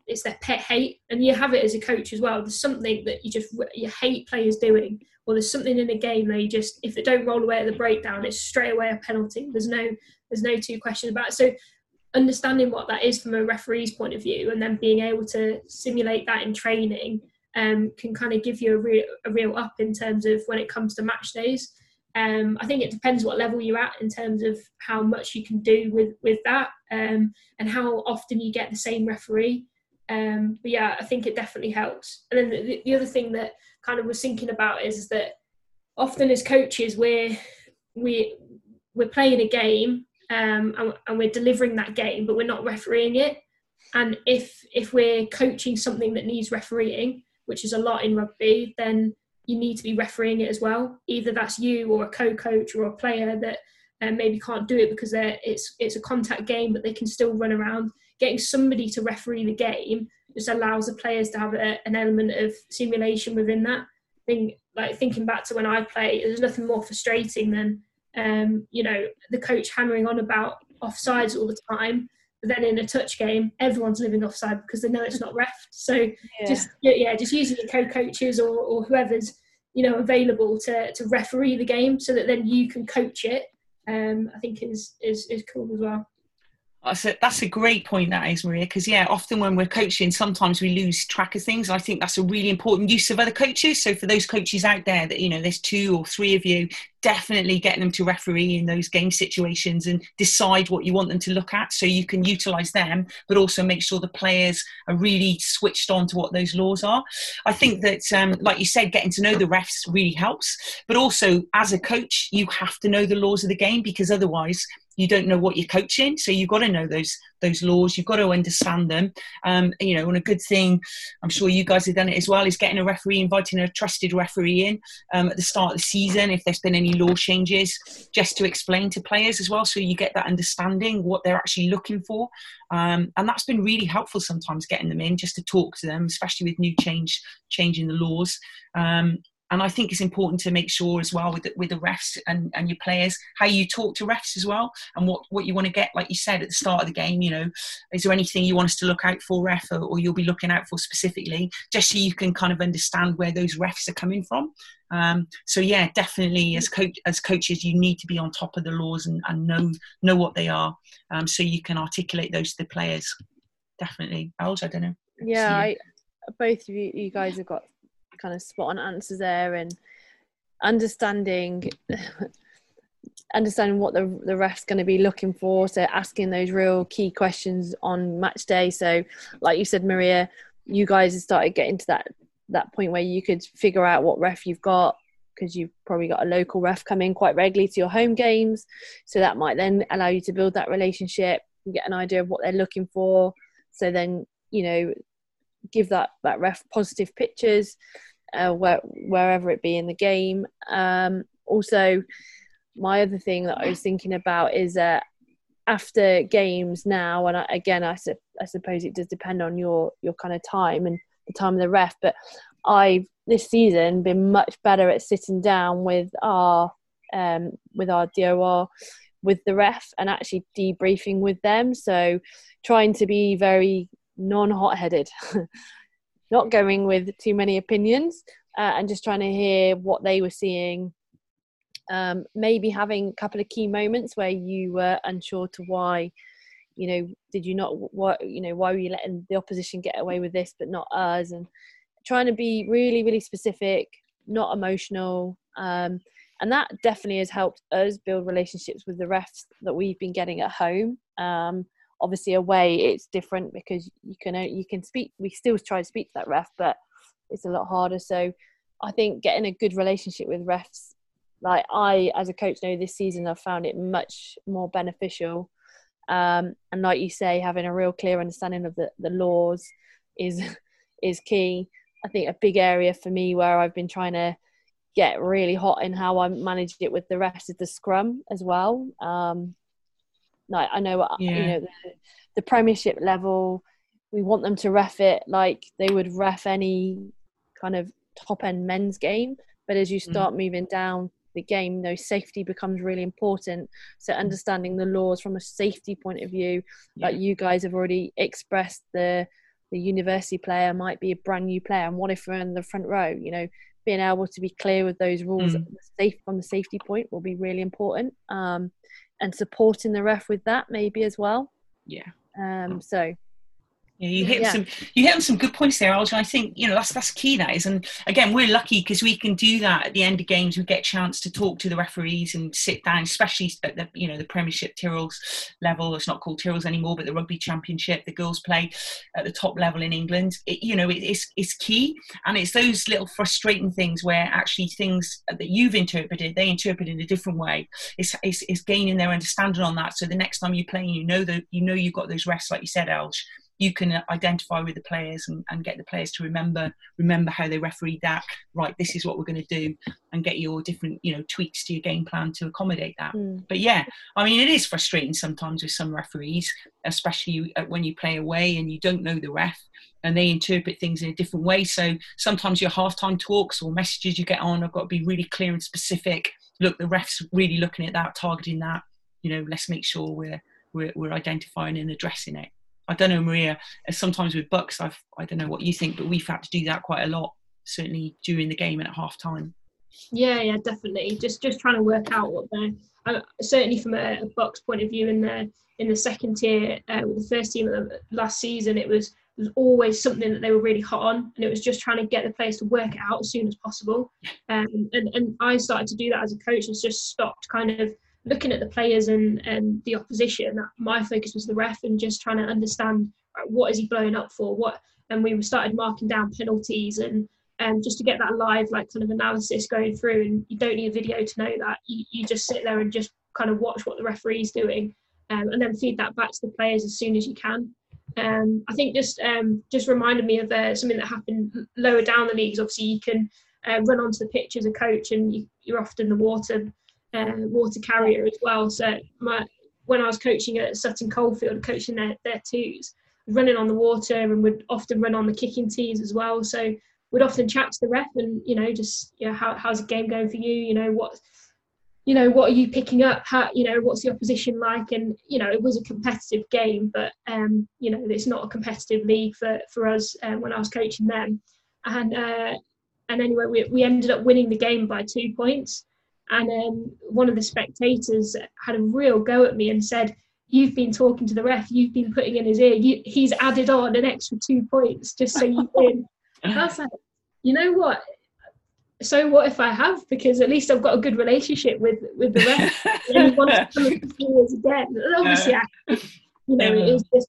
it's their pet hate, and you have it as a coach as well. There's something that you just you hate players doing, or there's something in a game you just if they don't roll away at the breakdown, it's straight away a penalty. There's no there's no two questions about it. So understanding what that is from a referee's point of view, and then being able to simulate that in training um, can kind of give you a real a real up in terms of when it comes to match days. Um, I think it depends what level you're at in terms of how much you can do with with that um, and how often you get the same referee. Um, but yeah, I think it definitely helps. And then the, the, other thing that kind of was thinking about is, is that often as coaches we're we we're playing a game um, and, and we're delivering that game, but we're not refereeing it. And if if we're coaching something that needs refereeing, which is a lot in rugby, then you need to be refereeing it as well. Either that's you or a co-coach or a player that um, maybe can't do it because it's it's a contact game, but they can still run around. Getting somebody to referee the game just allows the players to have a, an element of simulation within that. Thing like thinking back to when I play, there's nothing more frustrating than um, you know the coach hammering on about offsides all the time. But then in a touch game, everyone's living offside because they know it's not ref. So yeah. just yeah, just using your co-coaches or, or whoever's you know available to to referee the game so that then you can coach it um, I think is is is cool as well. That's a, that's a great point, that is, Maria, because yeah, often when we're coaching, sometimes we lose track of things. I think that's a really important use of other coaches. So for those coaches out there that, you know, there's two or three of you, definitely get them to referee in those game situations and decide what you want them to look at so you can utilize them, but also make sure the players are really switched on to what those laws are. I think that, um, like you said, getting to know the refs really helps, but also as a coach, you have to know the laws of the game because otherwise you don't know what you're coaching. So you've got to know those those laws. You've got to understand them. Um, you know and a good thing i'm sure you guys have done it as well is getting a referee inviting a trusted referee in um, at the start of the season if there's been any law changes just to explain to players as well so you get that understanding what they're actually looking for. Um, and that's been really helpful sometimes getting them in just to talk to them especially with new change changing the laws. Um, and I think it's important to make sure as well with the, with the refs and, and your players how you talk to refs as well, and what what you want to get, like you said at the start of the game. You know, is there anything you want us to look out for, ref, or, or you'll be looking out for specifically, just so you can kind of understand where those refs are coming from. Um, so yeah, definitely as coach as coaches, you need to be on top of the laws and, and know know what they are, um, so you can articulate those to the players. Definitely, LJ, I don't know. Yeah, I, both of you, you guys have got kind of spot on answers there, and understanding understanding what the the ref's going to be looking for. So asking those real key questions on match day. So, like you said, Maria, you guys have started getting to that that point where you could figure out what ref you've got because you've probably got a local ref coming quite regularly to your home games. So that might then allow you to build that relationship and get an idea of what they're looking for. So then, you know, give that, that ref positive pictures uh, where, wherever it be in the game. Um, also, my other thing that I was thinking about is uh, after games now, and I, again, I, su- I suppose it does depend on your, your kind of time and the time of the ref. But I've this season been much better at sitting down with our um, with our DOR with the ref and actually debriefing with them. So trying to be very non-hot headed, not going with too many opinions, uh, and just trying to hear what they were seeing. Um, maybe having a couple of key moments where you were unsure to why you know did you not what you know why were you letting the opposition get away with this but not us? And trying to be really really specific not emotional. Um, and that definitely has helped us build relationships with the refs that we've been getting at home. Um, obviously away it's different because you can you can speak we still try to speak to that ref but it's a lot harder so i think getting a good relationship with refs like i as a coach know this season i've found it much more beneficial um, and like you say, having a real clear understanding of the, the laws is is key. I think a big area for me where I've been trying to get really hot in how I managed it with the rest of the scrum as well. Um, like I know, yeah. you know, the, the Premiership level, we want them to ref it like they would ref any kind of top end men's game. But as you mm. start mm. moving down the game, you know, safety becomes really important. So mm. understanding the laws from a safety point of view, yeah. like you guys have already expressed the the university player might be a brand new player and what if we're in the front row you know being able to be clear with those rules mm. safe from the safety point will be really important um, and supporting the ref with that maybe as well. Yeah. Um, so yeah, you hit yeah. some you hit on some good points there, LJ. I think you know that's that's key. That is, and again, we're lucky because we can do that at the end of games. We get a chance to talk to the referees and sit down, especially at the you know the Premiership Tyrrells level. It's not called Tyrrells anymore, but the Rugby Championship, the girls play at the top level in England. It, you know, it, it's it's key, and it's those little frustrating things where actually things that you've interpreted, they interpret in a different way. It's, it's, it's gaining their understanding on that. So the next time you play, you know that you know you've got those rests, like you said, LJ you can identify with the players and, and get the players to remember remember how they refereed that. Right, this is what we're going to do, and get your different you know tweaks to your game plan to accommodate that. Mm. But yeah, I mean it is frustrating sometimes with some referees, especially when you play away and you don't know the ref and they interpret things in a different way. So sometimes your halftime talks or messages you get on have got to be really clear and specific. Look, the ref's really looking at that, targeting that. You know, let's make sure we're we're, we're identifying and addressing it. I don't know, Maria. Sometimes with BUCS, I've I don't know what you think, but we've had to do that quite a lot. Certainly during the game and at half time. Yeah, yeah, definitely. Just just trying to work out what they're uh, certainly from a, a BUCS point of view in the in the second tier uh, with the first team last season, it was was always something that they were really hot on, and it was just trying to get the players to work it out as soon as possible. Um, and and I started to do that as a coach, and just stopped kind of looking at the players and, and the opposition, my focus was the ref and just trying to understand what is he blowing up for, what, and we started marking down penalties and um, just to get that live like kind of analysis going through. And you don't need a video to know that. You, you just sit there and just kind of watch what the referee's doing, um, and then feed that back to the players as soon as you can. Um, I think just um, just reminded me of uh, something that happened lower down the leagues. Obviously, you can uh, run onto the pitch as a coach, and you, you're often the water uh, water carrier as well. So my, when I was coaching at Sutton Coldfield, coaching their, their twos, running on the water and would often run on the kicking tees as well. So we'd often chat to the ref and you know just you know how, how's the game going for you? You know what you know what are you picking up? How you know what's the opposition like? And you know it was a competitive game but um you know it's not a competitive league for for us um, when i was coaching them. And uh and anyway we, we ended up winning the game by two points and um one of the spectators had a real go at me and said you've been talking to the ref you've been putting in his ear you, he's added on an extra two points just so you win I was like, you know what? So what if I have? Because at least I've got a good relationship with with the ref. and he wants to come and us again. And obviously, I, you know, it was just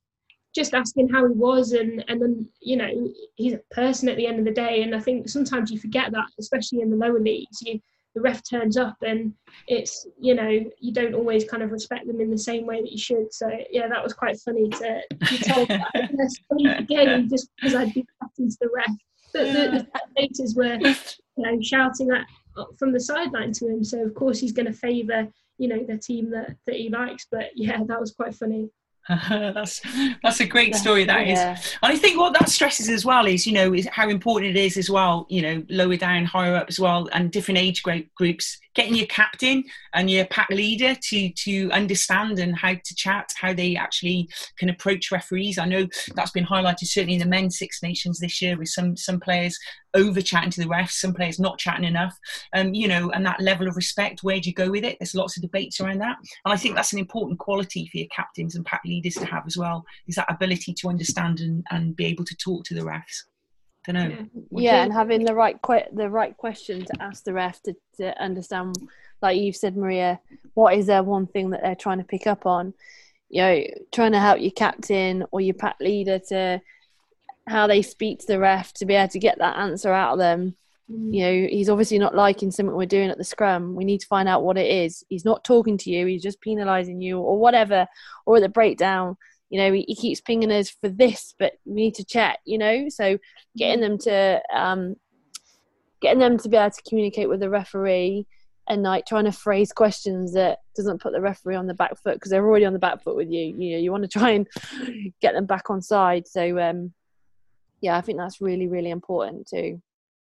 just asking how he was, and and then you know, he's a person at the end of the day. And I think sometimes you forget that, especially in the lower leagues. You the ref turns up and it's you know you don't always kind of respect them in the same way that you should. So yeah that was quite funny to be told that. Again just because I'd be cutting to the ref. But the, the spectators were you know shouting that from the sideline to him. So of course he's going to favour you know the team that, that he likes. But yeah that was quite funny that's that's a great story that yeah. is, and i think what that stresses as well is you know is how important it is as well you know lower down higher up as well and different age group groups getting your captain and your pack leader to to understand and how to chat, how they actually can approach referees. I know that's been highlighted certainly in the men's Six Nations this year with some some players over chatting to the refs, some players not chatting enough. Um, you know, and that level of respect, where do you go with it? There's lots of debates around that. And I think that's an important quality for your captains and pack leaders to have as well, is that ability to understand and, and be able to talk to the refs don't know. Yeah, yeah and having the right que- the right question to ask the ref to, to understand, like you've said, Maria, what is their one thing that they're trying to pick up on? You know, trying to help your captain or your pack leader to how they speak to the ref to be able to get that answer out of them. Mm. You know, he's obviously not liking something we're doing at the scrum. We need to find out what it is. He's not talking to you. He's just penalising you or whatever. Or at the breakdown, you know, he, he, keeps pinging us for this, but we need to chat, you know. So getting them to um, getting them to be able to communicate with the referee and like trying to phrase questions that doesn't put the referee on the back foot because they're already on the back foot with you. You know, you want to try and get them back on side. So um, yeah, I think that's really really important too.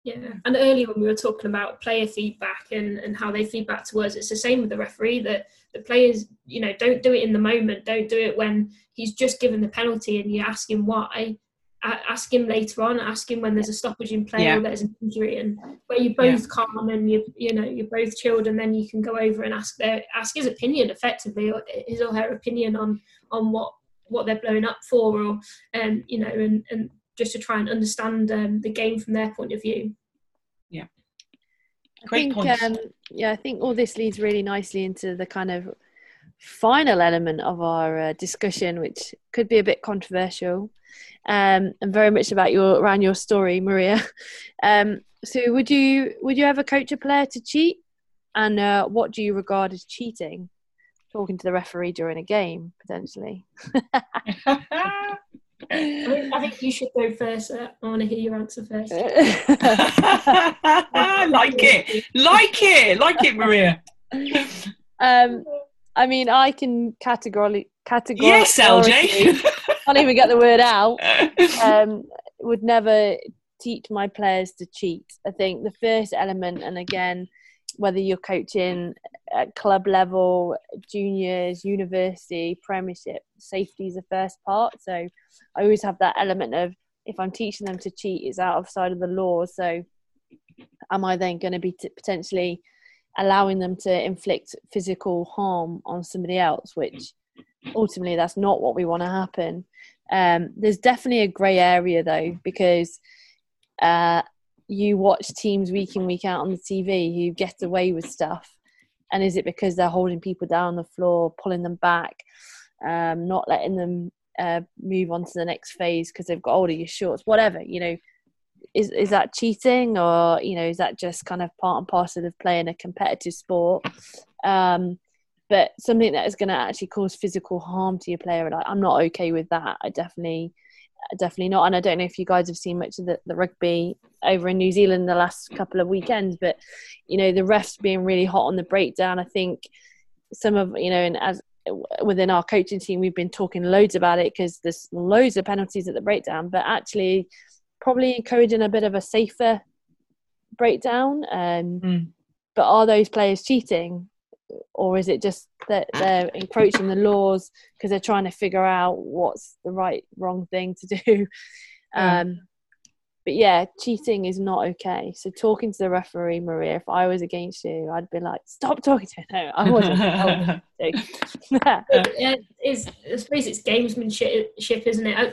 Yeah, and earlier when we were talking about player feedback and, and how they feedback to us, it's the same with the referee that the players, you know, don't do it in the moment. Don't do it when he's just given the penalty and you ask him why. Ask him later on. Ask him when there's a stoppage in play yeah. or there's an injury, and where you're both yeah. calm and you you know you're both chilled, and then you can go over and ask their ask his opinion effectively, or his or her opinion on on what what they're blowing up for, or um you know, and and just to try and understand um, the game from their point of view. Yeah. Great I think, um, yeah, I think all this leads really nicely into the kind of final element of our uh, discussion, which could be a bit controversial, um, and very much about your around your story, Maria. Um, so, would you would you ever coach a player to cheat, and uh, what do you regard as cheating? Talking to the referee during a game, potentially. I think, you should go first. Uh, I want to hear your answer first. like it, like it, like it, Maria. Um, I mean, I can categorically, categorically. Yes, LJ. can't even get the word out. Um, would never teach my players to cheat. I think the first element, and again, whether you're coaching at club level, juniors, university, premiership, safety is the first part. So I always have that element of if I'm teaching them to cheat, it's out of side of the law. So am I then going to be t- potentially allowing them to inflict physical harm on somebody else, which ultimately that's not what we want to happen. Um, there's definitely a grey area though, because uh, you watch teams week in, week out on the TV who get away with stuff. And is it because they're holding people down on the floor, pulling them back, um, not letting them uh, move on to the next phase because they've got older your shorts, whatever, you know, is is that cheating or you know is that just kind of part and parcel of playing a competitive sport? Um, but something that is going to actually cause physical harm to your player I, i'm not okay with that. I definitely definitely not and i don't know if you guys have seen much of the, the rugby over in new zealand the last couple of weekends but you know the refs being really hot on the breakdown i think some of you know and as within our coaching team we've been talking loads about it because there's loads of penalties at the breakdown but actually probably encouraging a bit of a safer breakdown. Um, Mm. But are those players cheating, or is it just that they're encroaching the laws because they're trying to figure out what's the right wrong thing to do? Yeah. Um, but yeah, cheating is not okay. So talking to the referee, Maria, if I was against you, I'd be like, "Stop talking to her No, I wasn't. I wasn't. yeah, it's, I suppose it's gamesmanship, isn't it? I-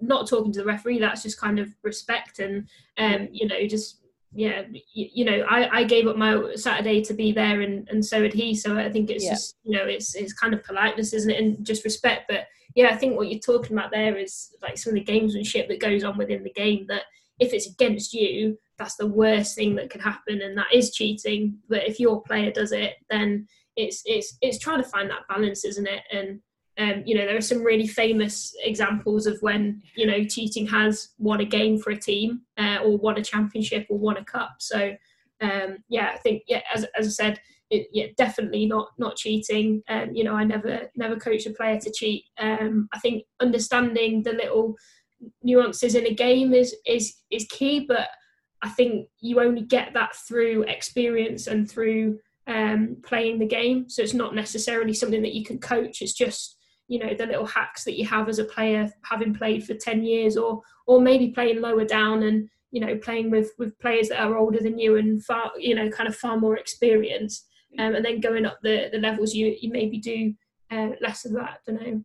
Not talking to the referee, that's just kind of respect and, um, you know, just, yeah, you, you know, I, I gave up my Saturday to be there and, and so did he. So I think it's Yeah. just, you know, it's, it's kind of politeness, isn't it? And just respect. But yeah, I think what you're talking about there is like some of the gamesmanship that goes on within the game that if it's against you, that's the worst thing that can happen and that is cheating. But if your player does it, then it's it's it's trying to find that balance, isn't it? And um, you know, there are some really famous examples of when you know cheating has won a game for a team, uh, or won a championship, or won a cup. So um, yeah, I think yeah, as as I said, it, yeah, definitely not not cheating. Um, you know, I never never coach a player to cheat. Um, I think understanding the little nuances in a game is is is key, but I think you only get that through experience and through um, playing the game. So it's not necessarily something that you can coach. It's just you know the little hacks that you have as a player, having played for ten years, or or maybe playing lower down and you know playing with with players that are older than you and far you know kind of far more experienced, um, and then going up the the levels you you maybe do uh, less of that. I don't know.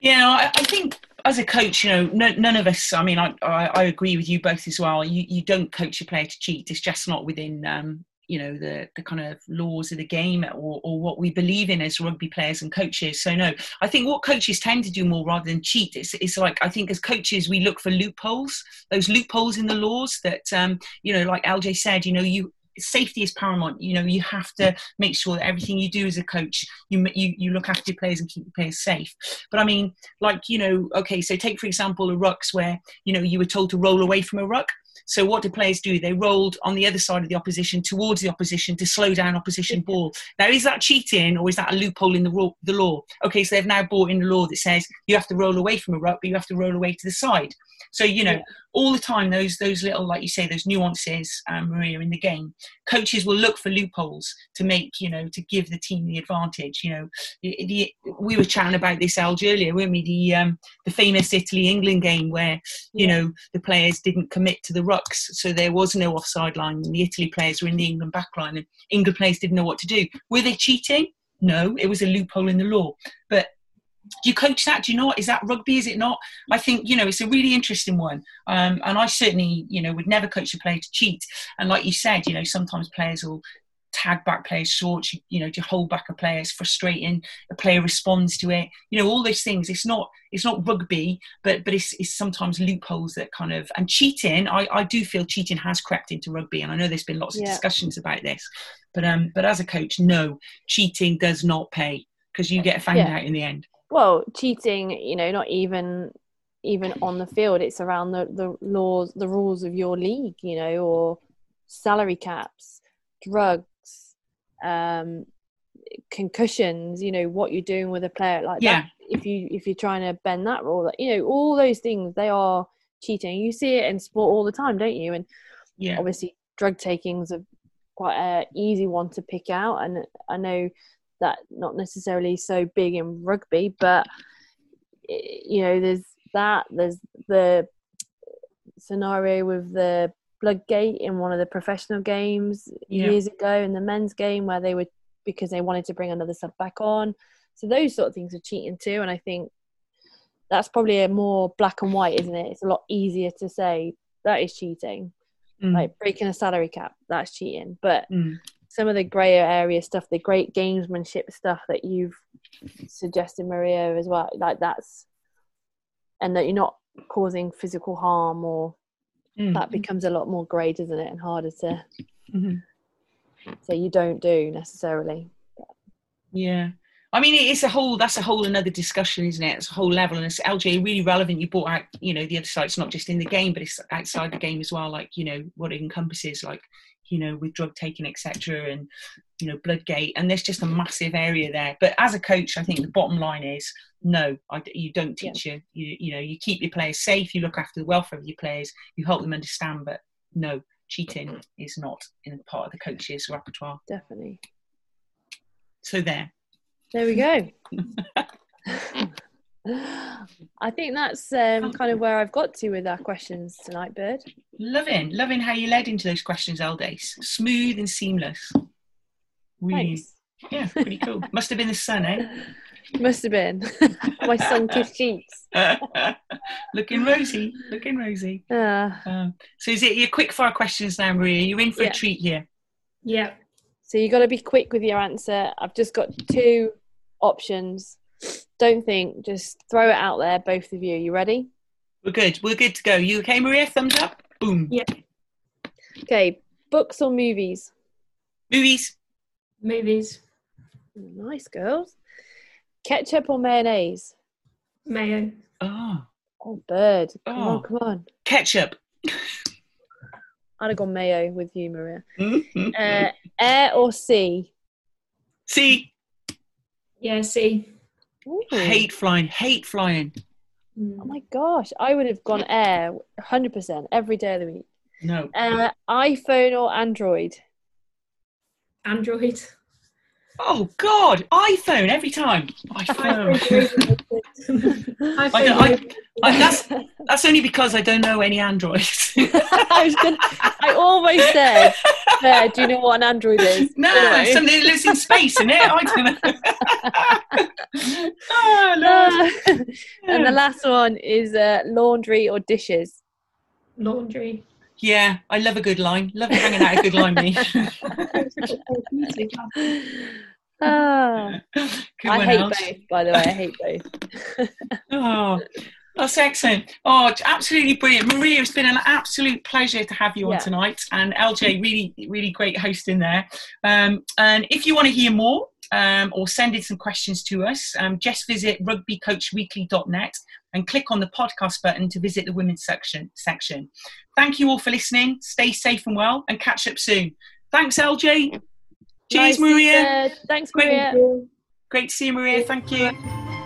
Yeah, I, I think as a coach, you know, no, none of us. I mean, I, I, I agree with you both as well. You you don't coach a player to cheat. It's just not within um, you know the the kind of laws of the game or, or what we believe in as rugby players and coaches. So no, I think what coaches tend to do more rather than cheat. It's it's like I think as coaches we look for loopholes, those loopholes in the laws that um, you know, like LJ said, you know, you safety is paramount. You know, you have to make sure that everything you do as a coach, you you you look after your players and keep your players safe. But I mean, like you know, okay, so take for example a rucks where you know you were told to roll away from a ruck. So what do players do? They rolled on the other side of the opposition towards the opposition to slow down opposition ball. Now, is that cheating or is that a loophole in the, ro- the law? Okay, so they've now brought in the law that says you have to roll away from a ruck, but you have to roll away to the side. So you know, Yeah. all the time those those little, like you say, those nuances, um, Maria, in the game. Coaches will look for loopholes to make you know to give the team the advantage. You know, the, the, we were chatting about this LJ earlier, weren't we? The um, the famous Italy England game where you Yeah. know the players didn't commit to the so there was no offside line, and the Italy players were in the England back line, and England players didn't know what to do. Were they cheating? No, it was a loophole in the law. But do you coach that? Do you what? Is that rugby? Is it not? I think, you know, it's a really interesting one. Um, and I certainly, you know, would never coach a player to cheat. And like you said, you know, sometimes players will tag back players short, you, you know, to hold back a player is frustrating. A player responds to it. You know, all those things. It's not it's not rugby, but but it's, it's sometimes loopholes that kind of and cheating. I, I do feel cheating has crept into rugby, and I know there's been lots of Yeah. discussions about this. But um, but as a coach, no, cheating does not pay because you get found Yeah. out in the end. well cheating you know not even even on the field it's around the, the laws the rules of your league you know or salary caps drugs um concussions you know what you're doing with a player like Yeah. that if you if you're trying to bend that rule you know all those things they are cheating you see it in sport all the time don't you and Yeah. obviously drug taking's a quite a easy one to pick out and i know that not necessarily so big in rugby but eh, you know there's that there's the scenario with the bloodgate in one of the professional games Yeah. years ago in the men's game where they were because they wanted to bring another sub back on. So those sort of things are cheating too and i think that's probably a more black and white isn't it? It's a lot easier to say that is cheating. Mm, like breaking a salary cap that's cheating. But mm. some of the grayer area stuff the great gamesmanship stuff that you've suggested maria as well like that's and that you're not causing physical harm or Mm. that becomes a lot more grey doesn't it and harder to Mhm. say you don't do necessarily Yeah. I mean, it's a whole, that's a whole another discussion, isn't it? It's a whole level. And it's LJ really relevant. You brought out, you know, the other side, it's not just in the game, but it's outside the game as well. Like, you know, what it encompasses, like, you know, with drug taking, etc., and you know, Bloodgate, and there's just a massive area there. But as a coach, I think the bottom line is no, I, you don't teach yeah. you, you, you know, you keep your players safe, you look after the welfare of your players, you help them understand, but no, cheating is not in part of the coach's repertoire. Definitely. So there. There we go. I think that's um, kind of where I've got to with our questions tonight, Bird. Loving, loving how you led into those questions, Eldace. Smooth and seamless. Really, Thanks. yeah, pretty cool. Must have been the sun, eh? Must have been. My sun-kissed cheeks. looking rosy, looking rosy. Uh, um, so is it your quick fire questions now, Maria? You're in for yeah. a treat here. Yeah. So you got to be quick with your answer. I've just got two options. Don't think, just throw it out there, both of you. You ready? We're good. We're good to go. You okay, Maria? Thumbs up. Boom. Yeah. Okay. Books or movies? Movies. Movies. Nice girls. Ketchup or mayonnaise? Mayo. Oh. Oh, bird. Come oh. on, come on. Ketchup. I'd have gone mayo with you, Maria. Mm-hmm. uh, air or sea? Sea. Yeah, sea. Ooh. Hate flying. Hate flying. Oh my gosh, I would have gone air 100% every day of the week. No. Uh, iPhone or Android? Android. Oh God, iPhone every time. iPhone. I I, I, that's that's only because I don't know any Androids. I was gonna, I almost said, uh, "Do you know what an Android is?" No, anyway. something that lives in space, isn't it? I don't know. oh, no. Uh, and the last one is uh, laundry or dishes. Laundry. Yeah, I love a good line. Love hanging out a good line, me. oh, I hate else. both, by the way. I hate both. oh, that's excellent. Oh, absolutely brilliant. Maria, it's been an absolute pleasure to have you yeah. on tonight. And LJ, really, really great hosting there. Um, and if you want to hear more um, or send in some questions to us, um, just visit rugbycoachweekly.net and click on the podcast button to visit the women's section. section. Thank you all for listening. Stay safe and well, and catch up soon. Thanks, LJ. Cheers, nice Maria. Thanks, Maria. Great, great to see you, Maria. Thank you.